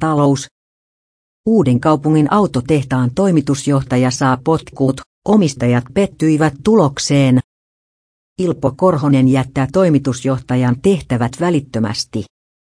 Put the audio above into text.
Talous. Uuden kaupungin autotehtaan toimitusjohtaja saa potkut, omistajat pettyivät tulokseen. Ilpo Korhonen jättää toimitusjohtajan tehtävät välittömästi.